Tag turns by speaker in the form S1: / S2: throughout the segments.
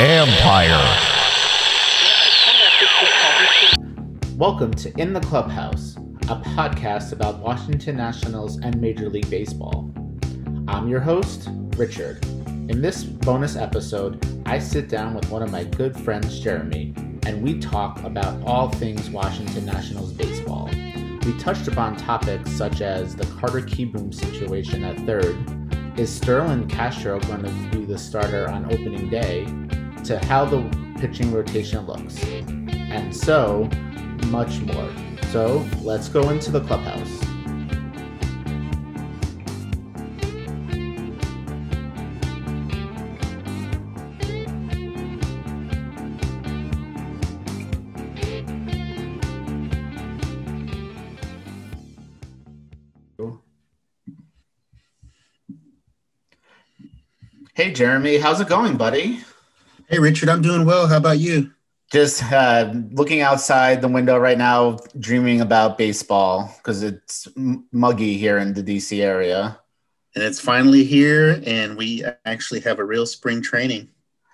S1: Empire.
S2: Welcome to In the Clubhouse, a podcast about Washington Nationals and Major League Baseball. I'm your host, Richard. In this bonus episode, I sit down with one of my good friends, Jeremy, and we talk about all things Washington Nationals baseball. We touched upon topics such as the Carter Kieboom situation at third, is Starlin Castro going to be the starter on opening day, to how the pitching rotation looks, and so much more. So let's go into the clubhouse. Hey, Jeremy, how's it going, buddy?
S3: Hey, Richard, I'm doing well. How about you?
S2: Just uh, looking outside the window right now, dreaming about baseball because it's m- muggy here in the DC area.
S3: And it's finally here, and we actually have a real spring training.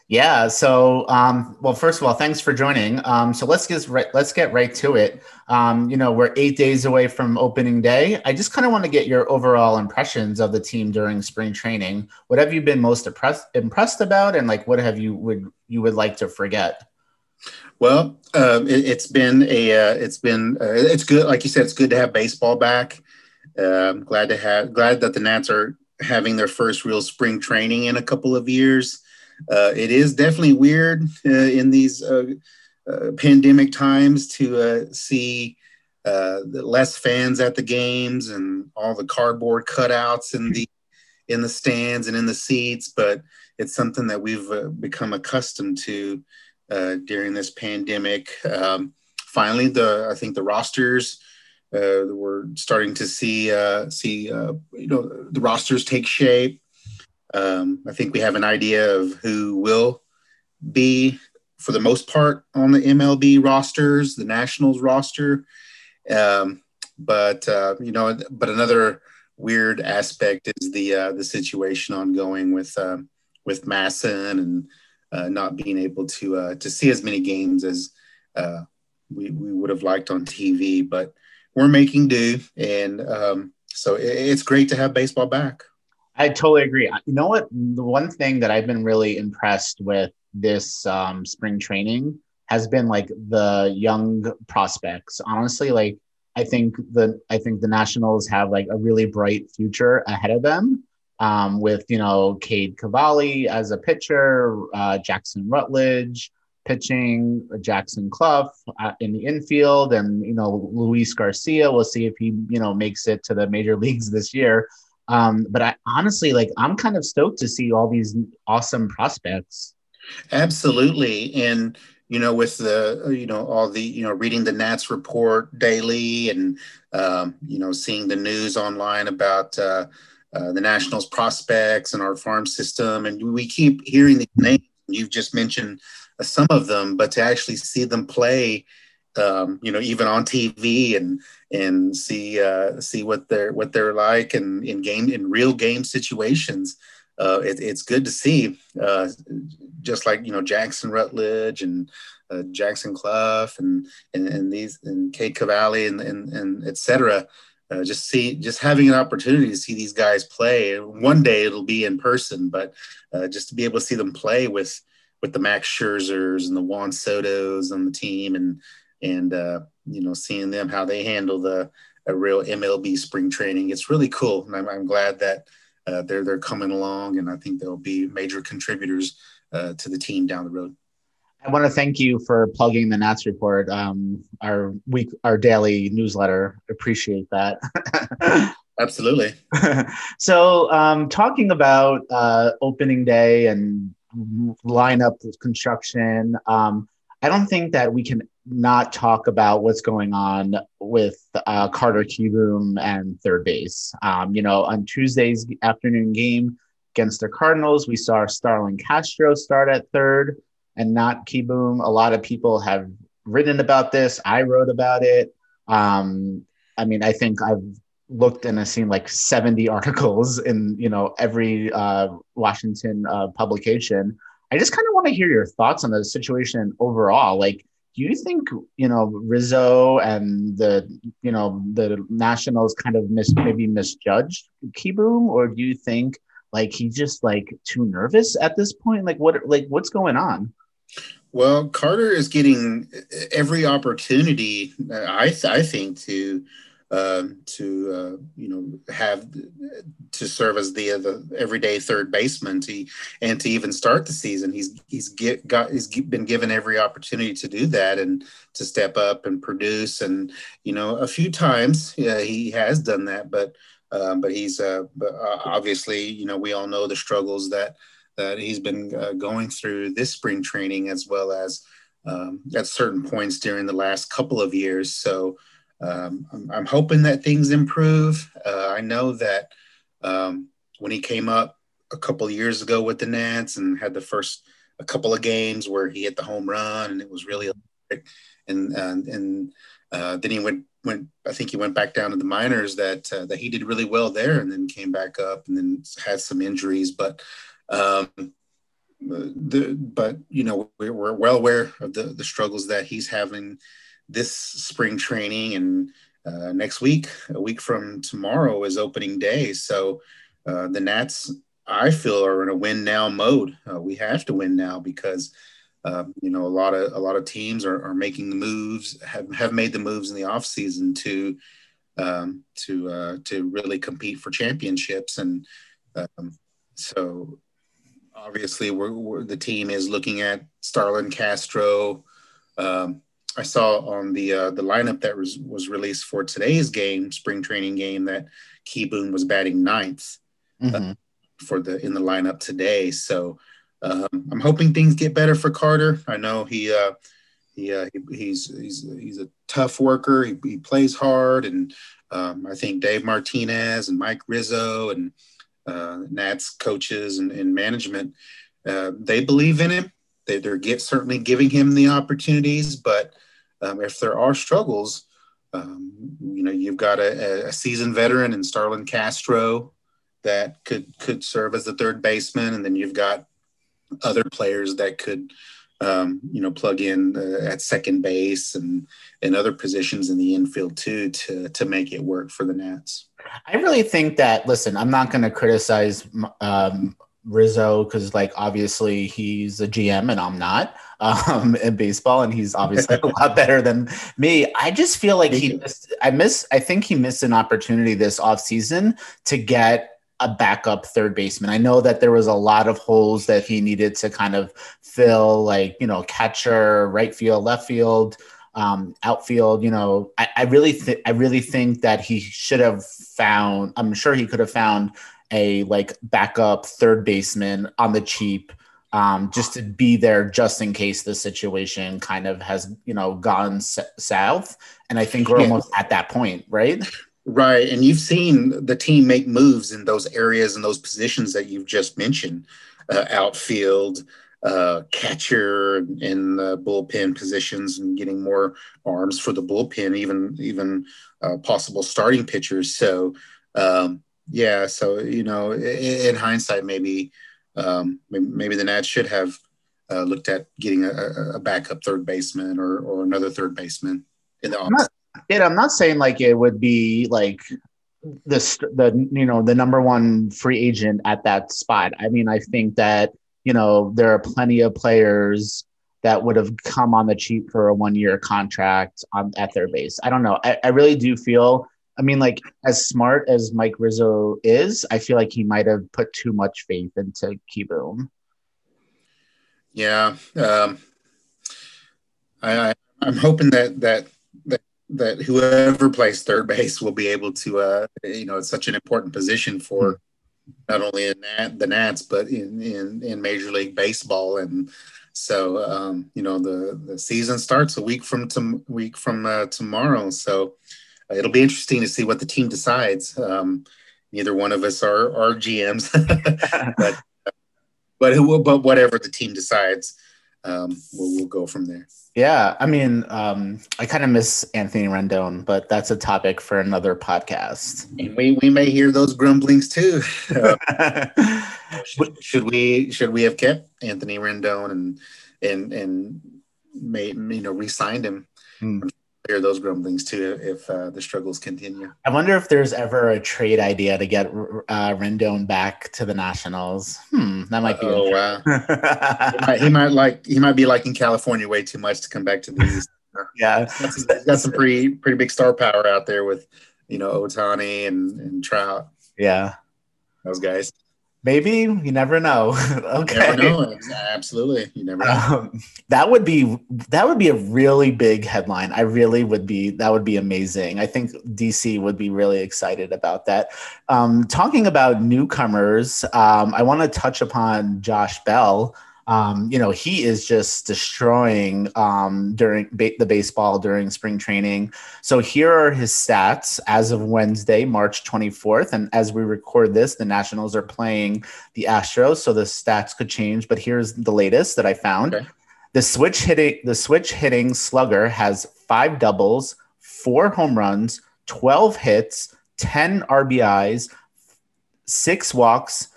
S2: Yeah. So, um, well, first of all, thanks for joining. Um, so let's get right, let's get right to it. Um, you know, we're eight days away from opening day. I just kind of want to get your overall impressions of the team during spring training. What have you been most impressed impressed about, and like, what have you would you would like to forget?
S3: Well, um, it, has been a uh, it's been uh, it's good. Like you said, it's good to have baseball back. Uh, I'm glad to have glad that the Nats are having their first real spring training in a couple of years. Uh, it is definitely weird uh, in these uh, uh pandemic times to uh, see uh, less fans at the games and all the cardboard cutouts in the in the stands and in the seats. But it's something that we've become accustomed to during this pandemic. Um, finally, the I think the rosters. we're starting to see see you know the rosters take shape. Um, I think we have an idea of who will be, for the most part, on the MLB rosters, the Nationals roster. Um, but uh, you know, but another weird aspect is the uh, the situation ongoing with uh, with MASN and uh, not being able to uh, to see as many games as uh, we we would have liked on TV. But we're making do, and um, so it, it's great to have baseball back.
S2: I totally agree. You know what? The one thing that I've been really impressed with this um, spring training has been like the young prospects. Honestly, like I think the I think the Nationals have like a really bright future ahead of them. Um, with you know Cade Cavalli as a pitcher, uh, Jackson Rutledge pitching, Jackson Cluff uh, in the infield, and you know Luis Garcia. We'll see if he you know makes it to the major leagues this year. Um, but I honestly like I'm kind of stoked to see all these awesome prospects.
S3: Absolutely. And you know, with the you know all the you know reading the Nats report daily and um, you know seeing the news online about uh, uh, the Nationals prospects and our farm system, and we keep hearing these names. You've just mentioned uh, some of them, but to actually see them play um, you know, even on TV and and see uh, see what they're what they're like and in game in real game situations. Uh, it, it's good to see, uh, just like you know Jackson Rutledge and uh, Jackson Cluff and, and and these and Cade Cavalli and and, and etc. Uh, just see just having an opportunity to see these guys play. One day it'll be in person, but uh, just to be able to see them play with with the Max Scherzers and the Juan Soto's on the team and and uh, you know seeing them how they handle the a real MLB spring training. It's really cool, and I'm, I'm glad that uh, they're they're coming along, and I think they'll be major contributors uh, to the team down the road.
S2: I want to thank you for plugging the Nats report, um, our week, our daily newsletter. Appreciate that.
S3: Absolutely.
S2: so, um, talking about uh, opening day and lineup construction, um, I don't think that we can not talk about what's going on with uh, Carter Kieboom and third base. Um, you know, on Tuesday's afternoon game against the Cardinals, we saw Starlin Castro start at third and not Kieboom. A lot of people have written about this. I wrote about it. Um, I mean, I think I've looked and I've seen like 70 articles in you know every uh, Washington uh, publication. I just kind want to hear your thoughts on the situation overall. Like, do you think you know Rizzo and the you know the Nationals kind of mis- maybe misjudged Kieboom, or do you think like he's just like too nervous at this point? Like, what like what's going on?
S3: Well, Carter is getting every opportunity, I, th- I think, to um, to uh, you know have to serve as the the everyday third baseman to and to even start the season. He's he's get got he's been given every opportunity to do that and to step up and produce. And you know a few times yeah, he has done that but um, but he's uh, uh, obviously you know we all know the struggles that that he's been uh, going through this spring training as well as um, at certain points during the last couple of years. So um, I'm, I'm, hoping that things improve. Uh, I know that um, when he came up a couple years ago with the Nats and had the first a couple of games where he hit the home run and it was really and and, and uh, then he went went I think he went back down to the minors that uh, that he did really well there and then came back up and then had some injuries but um, the but you know we're, we're well aware of the the struggles that he's having this spring training and uh, next week, a week from tomorrow, is opening day. So uh, the Nats, I feel, are in a win now mode. Uh, we have to win now because um, you know a lot of a lot of teams are, are making the moves, have, have made the moves in the off season to um, to uh, to really compete for championships, and um, so obviously we're, we're, the team is looking at Starlin Castro. Um, I saw on the uh, the lineup that was was released for today's game, spring training game, that Kieboom was batting ninth uh, mm-hmm. uh, for the in the lineup today. So um, I'm hoping things get better for Carter. I know he uh, he, uh, he, he's he's he's a tough worker. He, he plays hard, and um, I think Dave Martinez and Mike Rizzo and uh, Nats coaches and, and management uh, they believe in him. They, they're get, certainly giving him the opportunities, but um, if there are struggles, um, you know, you've got a, a, seasoned veteran in Starlin Castro that could could serve as the third baseman, and then you've got other players that could, um, you know, plug in uh, at second base and and other positions in the infield too to to make it work for the Nats.
S2: I really think that. Listen, I'm not going to criticize um, Rizzo because, like, obviously he's a GM and I'm not um, in baseball, and he's obviously a lot better than me. I just feel like he missed. I miss. I think he missed an opportunity this offseason to get a backup third baseman. I know that there was a lot of holes that he needed to kind of fill, like you know, catcher, right field, left field. Um, outfield, you know, I, I really think I really think that he should have found. I'm sure he could have found a like backup third baseman on the cheap um, just to be there just in case the situation kind of has you know gone s- south. And i think we're yeah. almost at that point right?
S3: Right. And you've seen the team make moves in those areas and those positions that you've just mentioned uh, outfield uh, catcher in the bullpen positions and getting more arms for the bullpen even even uh, possible starting pitchers. So um, yeah, so you know, in, in hindsight, maybe um, maybe the Nats should have uh, looked at getting a, a, backup third baseman or or another third baseman in the
S2: office. Yeah, I'm not saying like it would be like the the you know the number one free agent at that spot. I mean, I think that you know there are plenty of players that would have come on the cheap for a one year contract on at their base. I don't know. I, I really do feel I mean, like as smart as Mike Rizzo is, I feel like he might have put too much faith into Kieboom.
S3: Yeah, um, I, am hoping that that that that whoever plays third base will be able to, uh, you know, it's such an important position for mm-hmm. not only in the Nats but in, in in Major League Baseball, and so um, you know the the season starts a week from to, week from uh, tomorrow, so it'll be interesting to see what the team decides. Um, neither one of us are, are GMs, but but who but whatever the team decides, um, we'll, we'll go from there.
S2: Yeah, I mean, um, I kind of miss Anthony Rendon, but that's a topic for another podcast.
S3: And we, we may hear those grumblings too. should, should, we should we have kept Anthony Rendon and and and made you know re-signed him? Hmm hear those grumblings too if uh, the struggles continue.
S2: I wonder if there's ever a trade idea to get uh, Rendon back to the Nationals. Hmm, that might be.
S3: Oh wow! he, might, he, might, like he might be liking California way too much to come back to the East.
S2: yeah,
S3: he's got some pretty pretty big star power out there with you know Ohtani and and Trout.
S2: Yeah,
S3: those guys.
S2: Maybe you never know. okay,
S3: never know. absolutely, you never know. Um,
S2: that would be that would be a really big headline. I really would be. That would be amazing. I think DC would be really excited about that. Um, talking about newcomers, um, I want to touch upon Josh Bell um, you know, he is just destroying um, during ba- the baseball during spring training. So here are his stats as of Wednesday, March 24th. And as we record this, the Nationals are playing the Astros, so the stats could change. But here's the latest that I found. Okay. The switch hitting the switch hitting slugger has five doubles, four home runs, 12 hits, 10 RBIs, six walks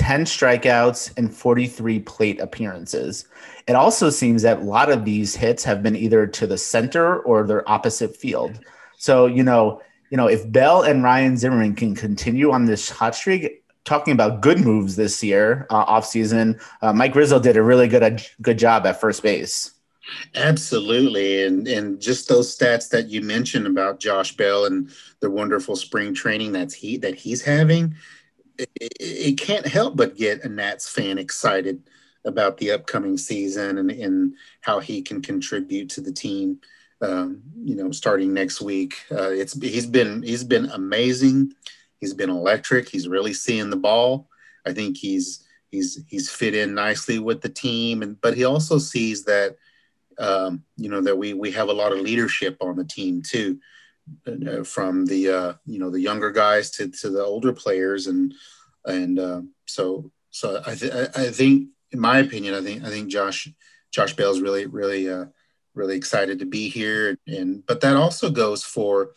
S2: 10 strikeouts, and 43 plate appearances. It also seems that a lot of these hits have been either to the center or their opposite field. So, you know, you know, if Bell and Ryan Zimmerman can continue on this hot streak, talking about good moves this year, uh, off season, uh, Mike Rizzo did a really good, a good job at first base.
S3: Absolutely. And and just those stats that you mentioned about Josh Bell and the wonderful spring training that's he that he's having it, it can't help but get a Nats fan excited about the upcoming season and, and how he can contribute to the team. Um, you know, starting next week, uh, it's he's been he's been amazing. He's been electric. He's really seeing the ball. I think he's he's he's fit in nicely with the team, and but he also sees that um, you know that we we have a lot of leadership on the team too, from the uh, you know the younger guys to to the older players, and and uh, so so I, th- I think in my opinion I think I think Josh Josh Bell's really really uh, really excited to be here and but that also goes for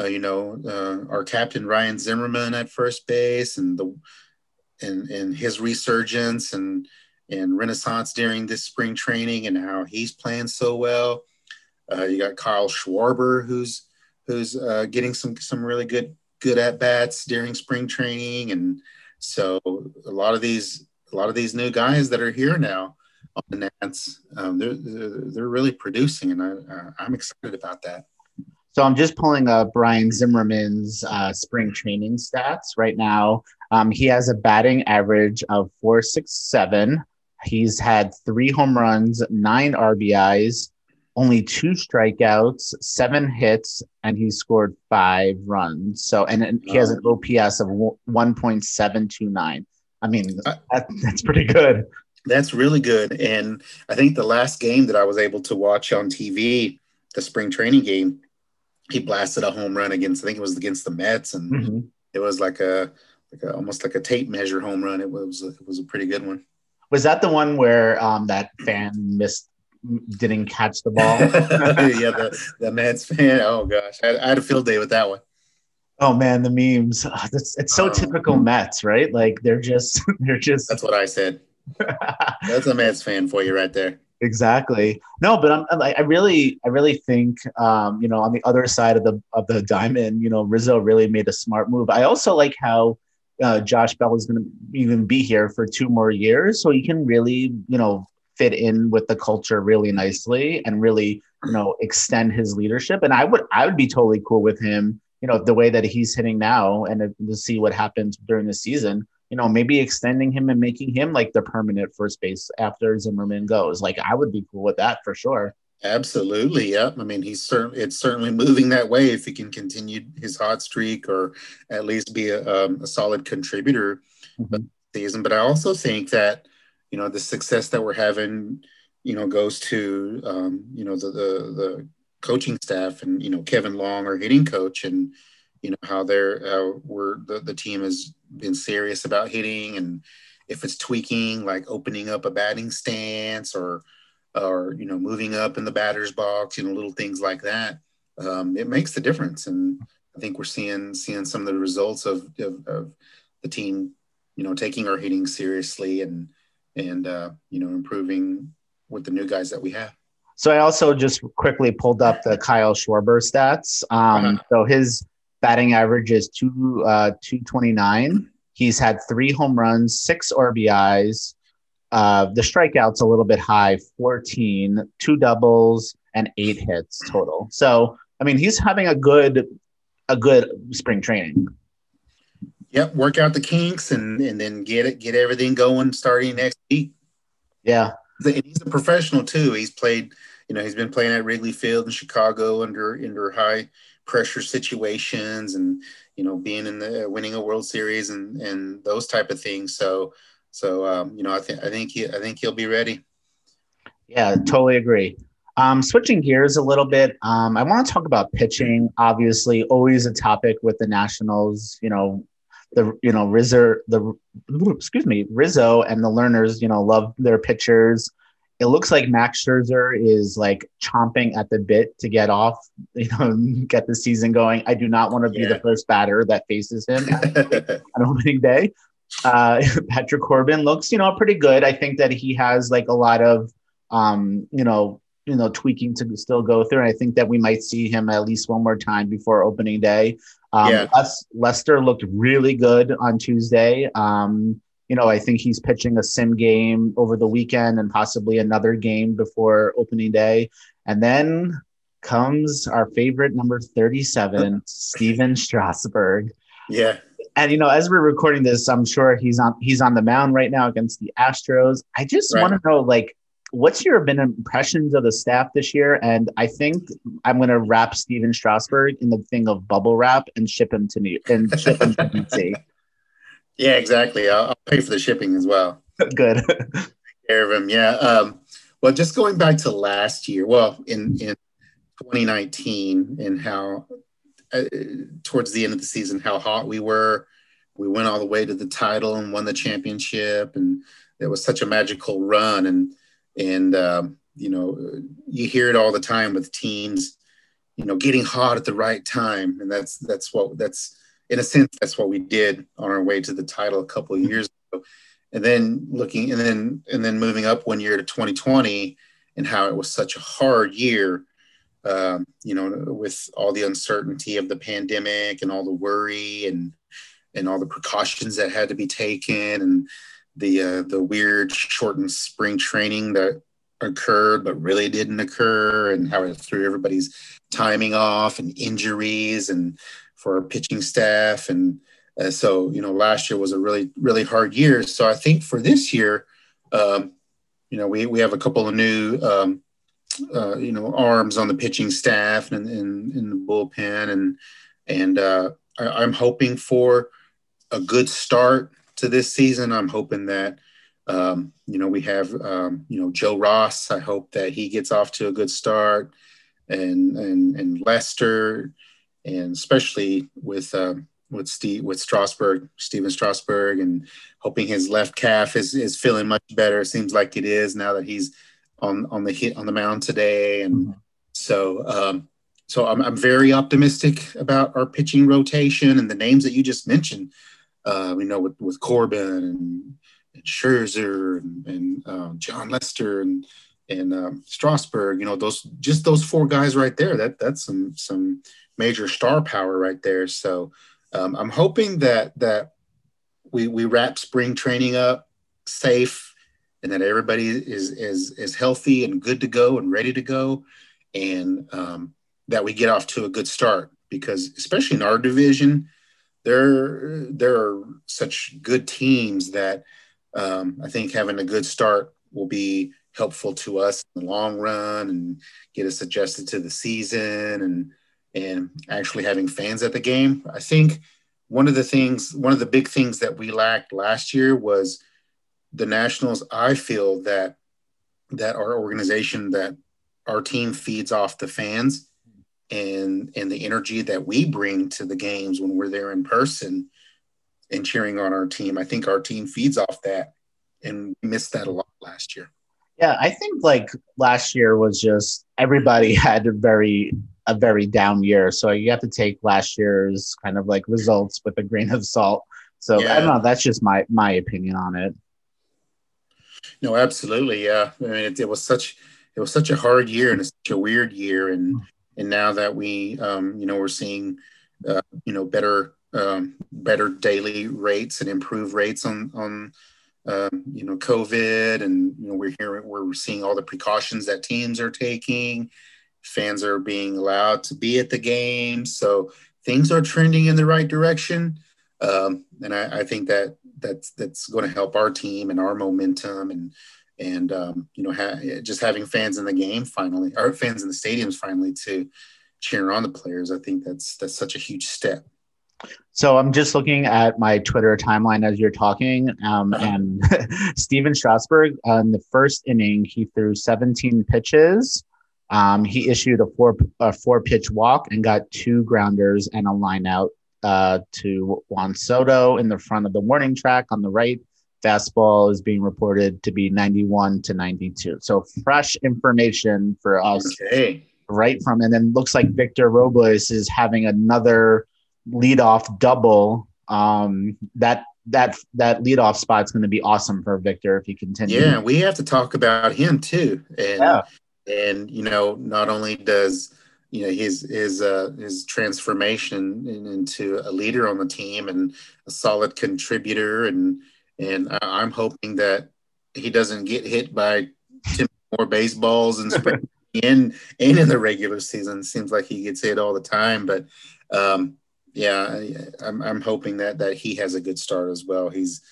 S3: uh, you know uh, our captain Ryan Zimmerman at first base and the and and his resurgence and and renaissance during this spring training and how he's playing so well. Uh, you got Kyle Schwarber who's who's uh, getting some some really good good at bats during spring training and so a lot of these a lot of these new guys that are here now on the Nats, um, they're, they're, really producing, and I, uh, I'm excited about that.
S2: So I'm just pulling up Ryan Zimmerman's uh, spring training stats right now. Um, he has a batting average of 467. He's had three home runs, nine RBIs, only two strikeouts, seven hits, and he scored five runs. So, and, and he has an OPS of 1.729. I mean, that, that's pretty good.
S3: That's really good. And I think the last game that I was able to watch on TV, the spring training game, he blasted a home run against, I think it was against the Mets. And mm-hmm. it was like a, like a, almost like a tape measure home run. It was, it was a pretty good one.
S2: Was that the one where um, that fan missed didn't catch the ball.
S3: yeah, the, the Mets fan. Oh gosh, I, I, had a field day with that one.
S2: Oh man, the memes. Oh, it's, it's so um, typical Mets, right? Like they're just they're just.
S3: That's what I said. That's a Mets fan for you right there.
S2: Exactly. No, but I'm, I really, I really think, um, you know, on the other side of the of the diamond, you know, Rizzo really made a smart move. I also like how uh, Josh Bell is going to even be here for two more years, so he can really, you know, fit in with the culture really nicely and really you know extend his leadership and i would i would be totally cool with him you know the way that he's hitting now and to see what happens during the season you know maybe extending him and making him like the permanent first base after zimmerman goes like i would be cool with that for sure
S3: Absolutely, yeah. I mean, he's certainly it's certainly moving that way if he can continue his hot streak or at least be a, um, a solid contributor mm-hmm. season. But I also think that you know the success that we're having you know goes to um, you know the, the, the coaching staff and you know Kevin Long our hitting coach and you know how they're uh, we're the, the team has been serious about hitting and if it's tweaking like opening up a batting stance or or you know moving up in the batter's box, you know little things like that. Um, it makes the difference, and I think we're seeing seeing some of the results of, of, of the team, you know, taking our hitting seriously and and uh, you know improving with the new guys that we have.
S2: So I also just quickly pulled up the Kyle Schwarber stats. Um, uh-huh. So his batting average is two uh, two twenty nine. He's had three home runs, six RBIs. Uh, the strikeouts a little bit high, 14, two doubles, and eight hits total. So I mean, he's having a good a good spring training.
S3: Yep, work out the kinks and and then get it get everything going starting next week.
S2: Yeah,
S3: and he's a professional too. He's played, you know, he's been playing at Wrigley Field in Chicago under under high pressure situations and you know being in the winning a World Series and and those type of things. So so um, you know I think I think he I think he'll be ready.
S2: Yeah, totally agree. Um, switching gears a little bit, um, I want to talk about pitching. Obviously, always a topic with the Nationals. You know, the you know Rizzo, the excuse me Rizzo and the Lerners You know, love their pitchers. It looks like Max Scherzer is like chomping at the bit to get off, you know, get the season going. I do not want to be yeah. the first batter that faces him on opening day. Uh, Patrick Corbin looks, you know, pretty good. I think that he has like a lot of, um, you know, you know, tweaking to still go through. And I think that we might see him at least one more time before opening day. Um, yeah. Les- Lester looked really good on Tuesday. Um, you know, I think he's pitching a sim game over the weekend and possibly another game before opening day. And then comes our favorite number 37, Stephen Strasburg.
S3: Yeah.
S2: And you know, as we're recording this, I'm sure he's on he's on the mound right now against the Astros. I just right. want to know like what's your been impressions of the staff this year? And I think I'm going to wrap Stephen Strasburg in the thing of bubble wrap and ship him to New and ship him to DC.
S3: Yeah, exactly. I'll, I'll, pay for the shipping as well.
S2: Good.
S3: Take care of him. Yeah. Um, well, just going back to last year, well, in in 2019, and how uh, towards the end of the season, how hot we were. We went all the way to the title and won the championship, and it was such a magical run. And and um, you know, you hear it all the time with teams, you know, getting hot at the right time, and that's that's what that's in a sense, that's what we did on our way to the title a couple of years ago. And then looking, and then and then moving up one year to 2020, and how it was such a hard year. Um, you know, with all the uncertainty of the pandemic and all the worry and and all the precautions that had to be taken, and the uh, the weird shortened spring training that occurred but really didn't occur, and how it threw everybody's timing off and injuries and for our pitching staff. And uh, so, you know, last year was a really, really hard year. So I think for this year, um, you know, we, we have a couple of new, um, uh, you know, arms on the pitching staff and in, the bullpen. And, and uh, I, I'm hoping for a good start to this season. I'm hoping that, um, you know, we have, um, you know, Joe Ross. I hope that he gets off to a good start and, and, and Lester, and especially with um, with Steve with Strasburg, Stephen Strasburg, and hoping his left calf is is feeling much better. Seems like it is now that he's on on the hit on the mound today, and mm-hmm. so um, so I'm I'm very optimistic about our pitching rotation and the names that you just mentioned. Uh, we know with with Corbin and, and Scherzer and, and um, Jon Lester and and um, Strasburg. You know those just those four guys right there. That that's some some major star power right there. So um, I'm hoping that that we we wrap spring training up safe and that everybody is is is healthy and good to go and ready to go, and um, that we get off to a good start because especially in our division, there there are such good teams that um, I think having a good start will be helpful to us in the long run and get us adjusted to the season and and actually having fans at the game. I think one of the things, one of the big things that we lacked last year was the Nationals. I feel that that our organization, that our team feeds off the fans and and the energy that we bring to the games when we're there in person and cheering on our team. I think our team feeds off that, and we missed that a lot last year.
S2: Yeah, I think like last year was just everybody had a very a very down year, so you have to take last year's kind of like results with a grain of salt. So yeah. I don't know. That's just my my opinion on it.
S3: No, absolutely. Yeah, I mean, it, it was such it was such a hard year and it's such a weird year, and and now that we, um, you know, we're seeing, uh, you know, better um, better daily rates and improved rates on on um, you know COVID, and you know we're hearing we're seeing all the precautions that teams are taking. Fans are being allowed to be at the game, so things are trending in the right direction. Um, and I, I, think that that's that's going to help our team and our momentum and and um, you know ha- just having fans in the game finally, or fans in the stadiums finally to cheer on the players. I think that's that's such a huge step.
S2: So I'm just looking at my Twitter timeline as you're talking, um, uh-huh. and Stephen Strasburg on the first inning he threw 17 pitches. Um, he issued a four a four pitch walk and got two grounders and a line out uh, to Juan Soto in the front of the warning track on the right. Fastball is being reported to be 91 to 92. So fresh information for us okay. right from, and then looks like Victor Robles is having another leadoff double. Um, that that that leadoff spot's going to be awesome for Victor if he continues.
S3: Yeah, we have to talk about him too. And yeah. and you know, not only does you know his his uh, his transformation into a leader on the team and a solid contributor, and and I'm hoping that he doesn't get hit by more baseballs and spring in and in the regular season. Seems like he gets hit all the time, but um, yeah, I'm, I'm hoping that that he has a good start as well. He's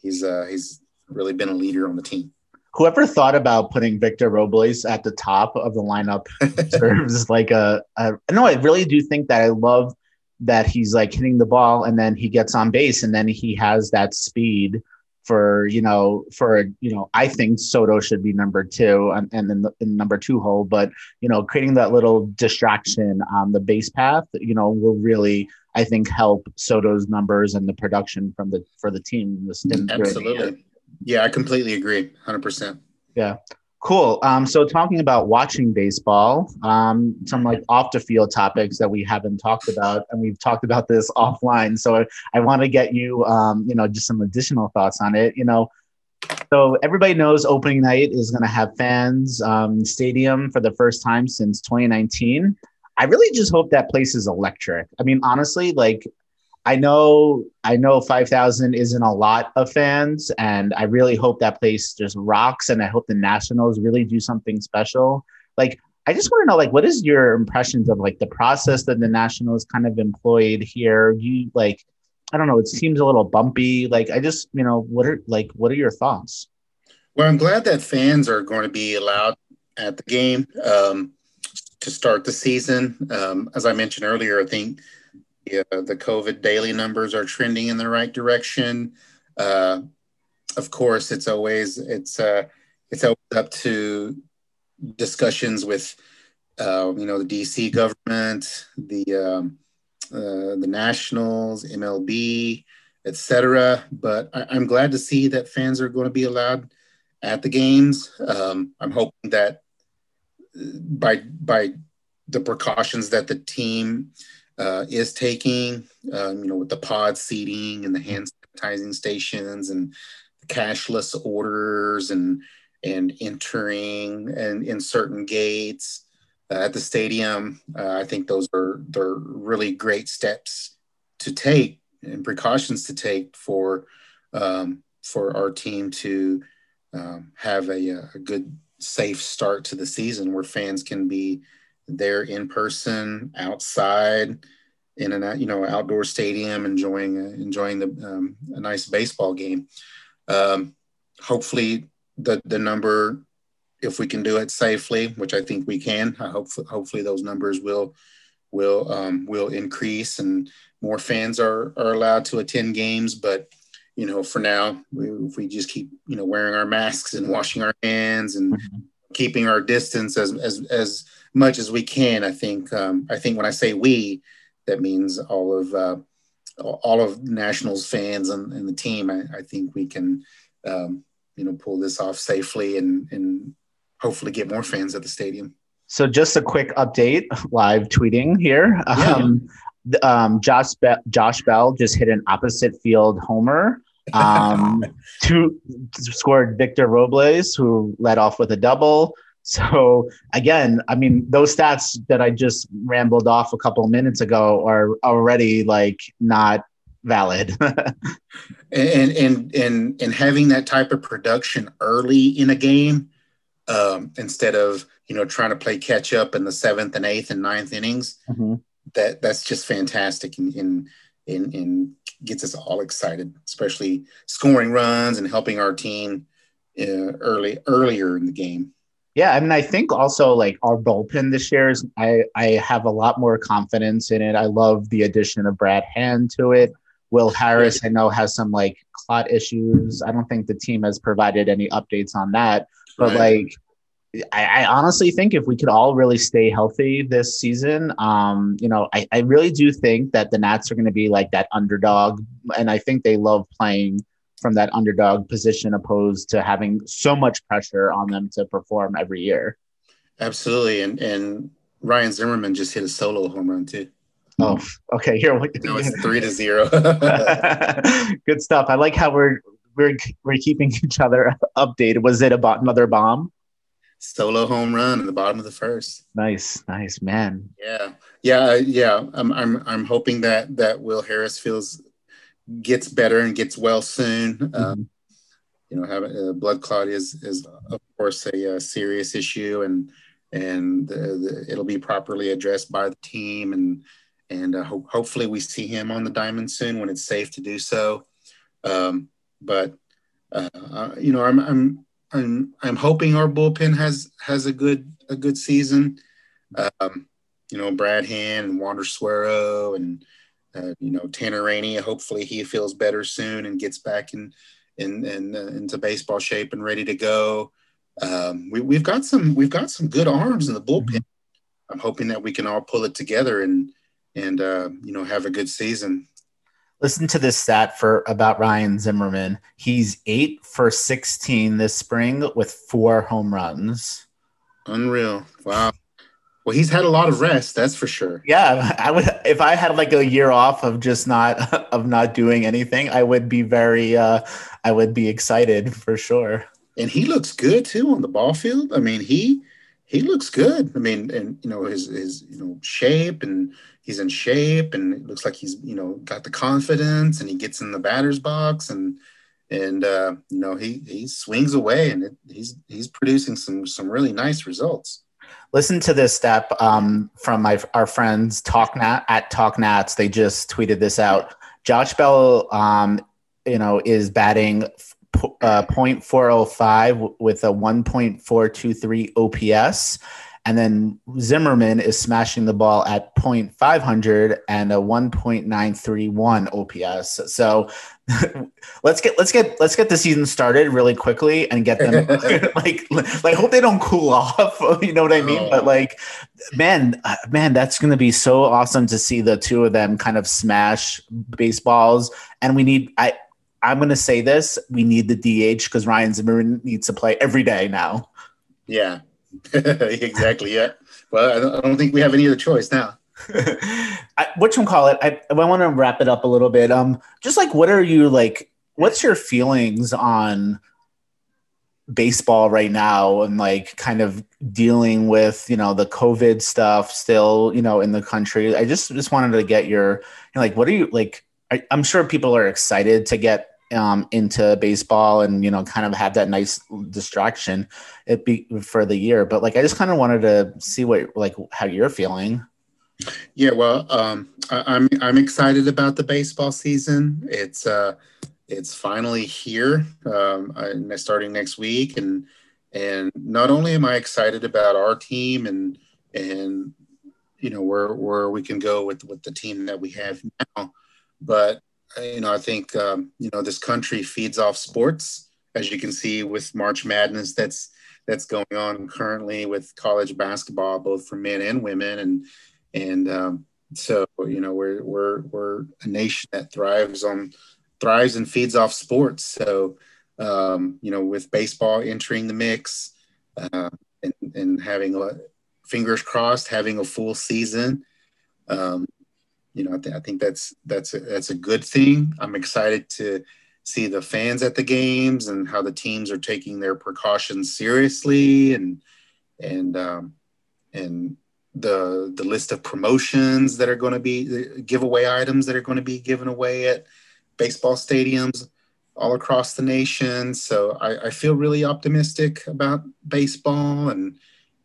S3: he's uh, he's really been a leader on the team.
S2: Whoever thought about putting Victor Robles at the top of the lineup serves like a, a. No, I really do think that I love that he's like hitting the ball and then he gets on base and then he has that speed for you know for you know I think Soto should be number two and, and then the in number two hole, but you know creating that little distraction on the base path, you know, will really I think help Soto's numbers and the production from the for the team.
S3: The Absolutely, yeah, I completely agree, hundred percent.
S2: Yeah. Cool. Um, so talking about watching baseball, um, some like off the field topics that we haven't talked about, and we've talked about this offline. So I, I want to get you, um, you know, just some additional thoughts on it. You know, so everybody knows opening night is going to have fans um, stadium for the first time since 2019. I really just hope that place is electric. I mean, honestly, like I know I know 5000 isn't a lot of fans and I really hope that place just rocks and I hope the Nationals really do something special. Like I just want to know like what is your impressions of like the process that the Nationals kind of employed here? You like I don't know, it seems a little bumpy. Like I just, you know, what are like what are your thoughts?
S3: Well, I'm glad that fans are going to be allowed at the game um, to start the season. Um, as I mentioned earlier, I think yeah, the COVID daily numbers are trending in the right direction. Uh, of course, it's always it's uh, it's up to discussions with uh, you know the DC government, the um, uh, the Nationals, MLB, etc. But I, am glad to see that fans are going to be allowed at the games. Um, I'm hoping that uh, by by the precautions that the team uh, is taking, um, you know, with the pod seating and the hand sanitizing stations and cashless orders and and entering and in certain gates uh, at the stadium. Uh, I think those are they're really great steps to take and precautions to take for um, for our team to um, have a, a good safe start to the season where fans can be there in person, outside, in an you know outdoor stadium, enjoying enjoying the um, a nice baseball game. Um, hopefully, the the number, if we can do it safely, which I think we can, I hope hopefully those numbers will will um, will increase and more fans are are allowed to attend games. But you know, for now, we, if we just keep you know wearing our masks and washing our hands and mm-hmm. Keeping our distance as as as much as we can. I think um, I think when I say we, that means all of uh, all of Nationals fans and, and the team. I, I, think we can, um, you know pull this off safely and and hopefully get more fans at the stadium.
S2: So just a quick update, live tweeting here. Yeah. Um, um, Josh Be- Josh Bell just hit an opposite field homer. Um, two scored Victor Robles, who led off with a double. So again, I mean, those stats that I just rambled off a couple of minutes ago are already like not valid.
S3: and and and and having that type of production early in a game, um, instead of you know trying to play catch up in the seventh and eighth and ninth innings, mm-hmm. that that's just fantastic and and, and and gets us all excited, especially scoring runs and helping our team uh, early earlier in the game.
S2: Yeah, I mean, I think also like our bullpen this year is I I have a lot more confidence in it. I love the addition of Brad Hand to it. Will Harris, I know, has some like clot issues. I don't think the team has provided any updates on that. But right. like, I, I, honestly think if we could all really stay healthy this season, um, you know, I, I really do think that the Nats are going to be like that underdog. And I think they love playing from that underdog position opposed to having so much pressure on them to perform every year.
S3: Absolutely. And, and Ryan Zimmerman just hit a solo home run too.
S2: Oh, okay. Here,
S3: no, it's three to zero.
S2: Good stuff. I like how we're we're we're keeping each other updated. Was it about another bomb?
S3: Solo home run in the bottom of the first.
S2: Nice, nice, man.
S3: Yeah, yeah, yeah. I'm I'm I'm hoping that that Will Harris feels gets better and gets well soon. Mm-hmm. Um, you know, having uh, blood clot is is of course a, a serious issue, and and the, the, it'll be properly addressed by the team and and uh, ho- hopefully we see him on the diamond soon when it's safe to do so. Um, but uh, uh, you know, I'm I'm I'm I'm hoping our bullpen has has a good a good season. Um, you know, Brad Hand and Wander Suero and uh, you know Tanner Rainey. Hopefully, he feels better soon and gets back in in, in uh, into baseball shape and ready to go. Um, we, have got some we've got some good arms in the bullpen. I'm hoping that we can all pull it together and and uh, you know have a good season.
S2: Listen to this stat for about Ryan Zimmerman. He's eight for sixteen this spring with four home runs.
S3: Unreal! Wow. Well, he's had a lot of rest, that's for sure.
S2: Yeah, I would if I had like a year off of just not of not doing anything, I would be very uh I would be excited for sure.
S3: And he looks good too on the ball field. I mean, he he looks good. I mean, and you know his his you know shape and he's in shape and it looks like he's you know got the confidence and he gets in the batter's box and and uh, you know he he swings away and it, he's he's producing some some really nice results.
S2: Listen to this step um, from my our friends TalkNat at TalkNats. They just tweeted this out. Josh Bell, um, you know, is batting uh, 0.405 with a 1.423 OPS and then Zimmerman is smashing the ball at 0.500 and a 1.931 OPS. So let's get let's get let's get the season started really quickly and get them like like I hope they don't cool off. You know what I mean? Oh. But like, man, uh, man, that's going to be so awesome to see the two of them kind of smash baseballs. And we need I. I'm going to say this: we need the DH because Ryan Zimmerman needs to play every day now.
S3: Yeah, exactly. Yeah. Well, I don't think we have any other choice now.
S2: I, what you call it? I, I want to wrap it up a little bit. Um, just like, what are you like? What's your feelings on baseball right now, and like, kind of dealing with you know the COVID stuff still, you know, in the country? I just just wanted to get your, you know, like, what are you like? I, I'm sure people are excited to get um, into baseball and you know kind of have that nice distraction it be for the year. But like i just kind of wanted to see what like how you're feeling.
S3: Yeah well um, I, am I'm, I'm excited about the baseball season. It's uh it's finally here um I, starting next week. And and not only am i excited about our team and and you know where where we can go with with the team that we have now but you know, I think um, you know this country feeds off sports, as you can see with March Madness that's that's going on currently with college basketball, both for men and women, and and um, so you know we're we're we're a nation that thrives on thrives and feeds off sports. So um, you know, with baseball entering the mix uh, and, and having a, fingers crossed, having a full season. Um, you know, I, th- I, think that's that's a, that's a good thing. I'm excited to see the fans at the games and how the teams are taking their precautions seriously and and um, and the the list of promotions that are going to be giveaway items that are going to be given away at baseball stadiums all across the nation. So I, I feel really optimistic about baseball and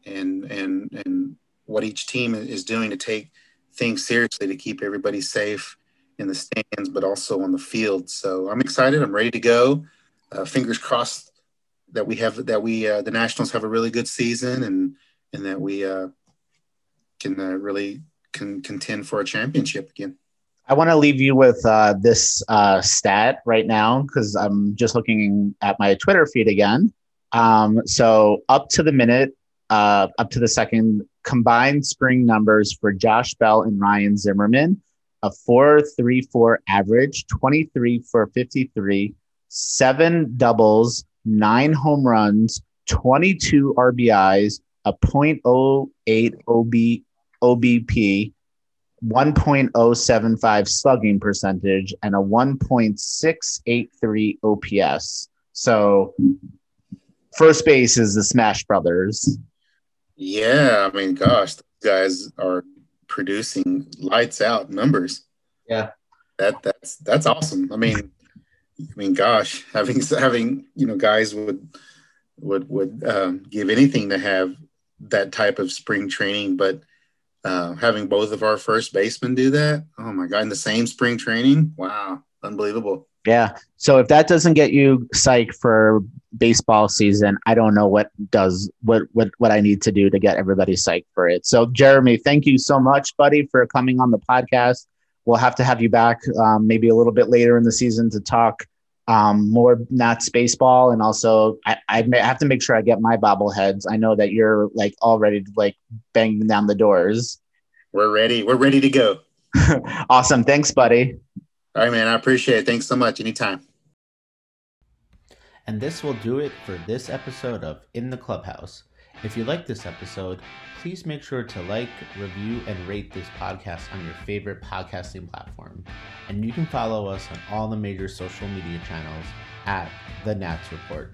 S3: and and and what each team is doing to take things seriously to keep everybody safe in the stands, but also on the field. So I'm excited. I'm ready to go. Uh, fingers crossed that we have that we uh, the Nationals have a really good season and and that we uh, can uh, really can contend for a championship again.
S2: I want to leave you with uh, this uh, stat right now because I'm just looking at my Twitter feed again. Um, so up to the minute, uh, up to the second, combined spring numbers for Josh Bell and Ryan Zimmerman a 4.34 average, 23 for 53, seven doubles, nine home runs, 22 RBIs, a 0.08 OB, OBP, 1.075 slugging percentage, and a 1.683 OPS. So, first base is the Smash Brothers.
S3: Yeah, I mean, gosh, guys are producing lights out numbers.
S2: Yeah,
S3: that that's that's awesome. I mean, I mean, gosh, having having you know guys would would would um, give anything to have that type of spring training, but uh, having both of our first basemen do that, oh my god, in the same spring training, wow, unbelievable.
S2: Yeah. So if that doesn't get you psyched for baseball season, I don't know what does what what what I need to do to get everybody psyched for it. So Jeremy, thank you so much, buddy, for coming on the podcast. We'll have to have you back um, maybe a little bit later in the season to talk um, more Nats baseball, and also I, I have to make sure I get my bobbleheads. I know that you're like all ready to like bang down the doors.
S3: We're ready. We're ready to go.
S2: awesome. Thanks, buddy.
S3: All right, man. I appreciate it. Thanks so much. Anytime.
S2: And this will do it for this episode of In the Clubhouse. If you like this episode, please make sure to like, review, and rate this podcast on your favorite podcasting platform. And you can follow us on all the major social media channels at The Nats Report.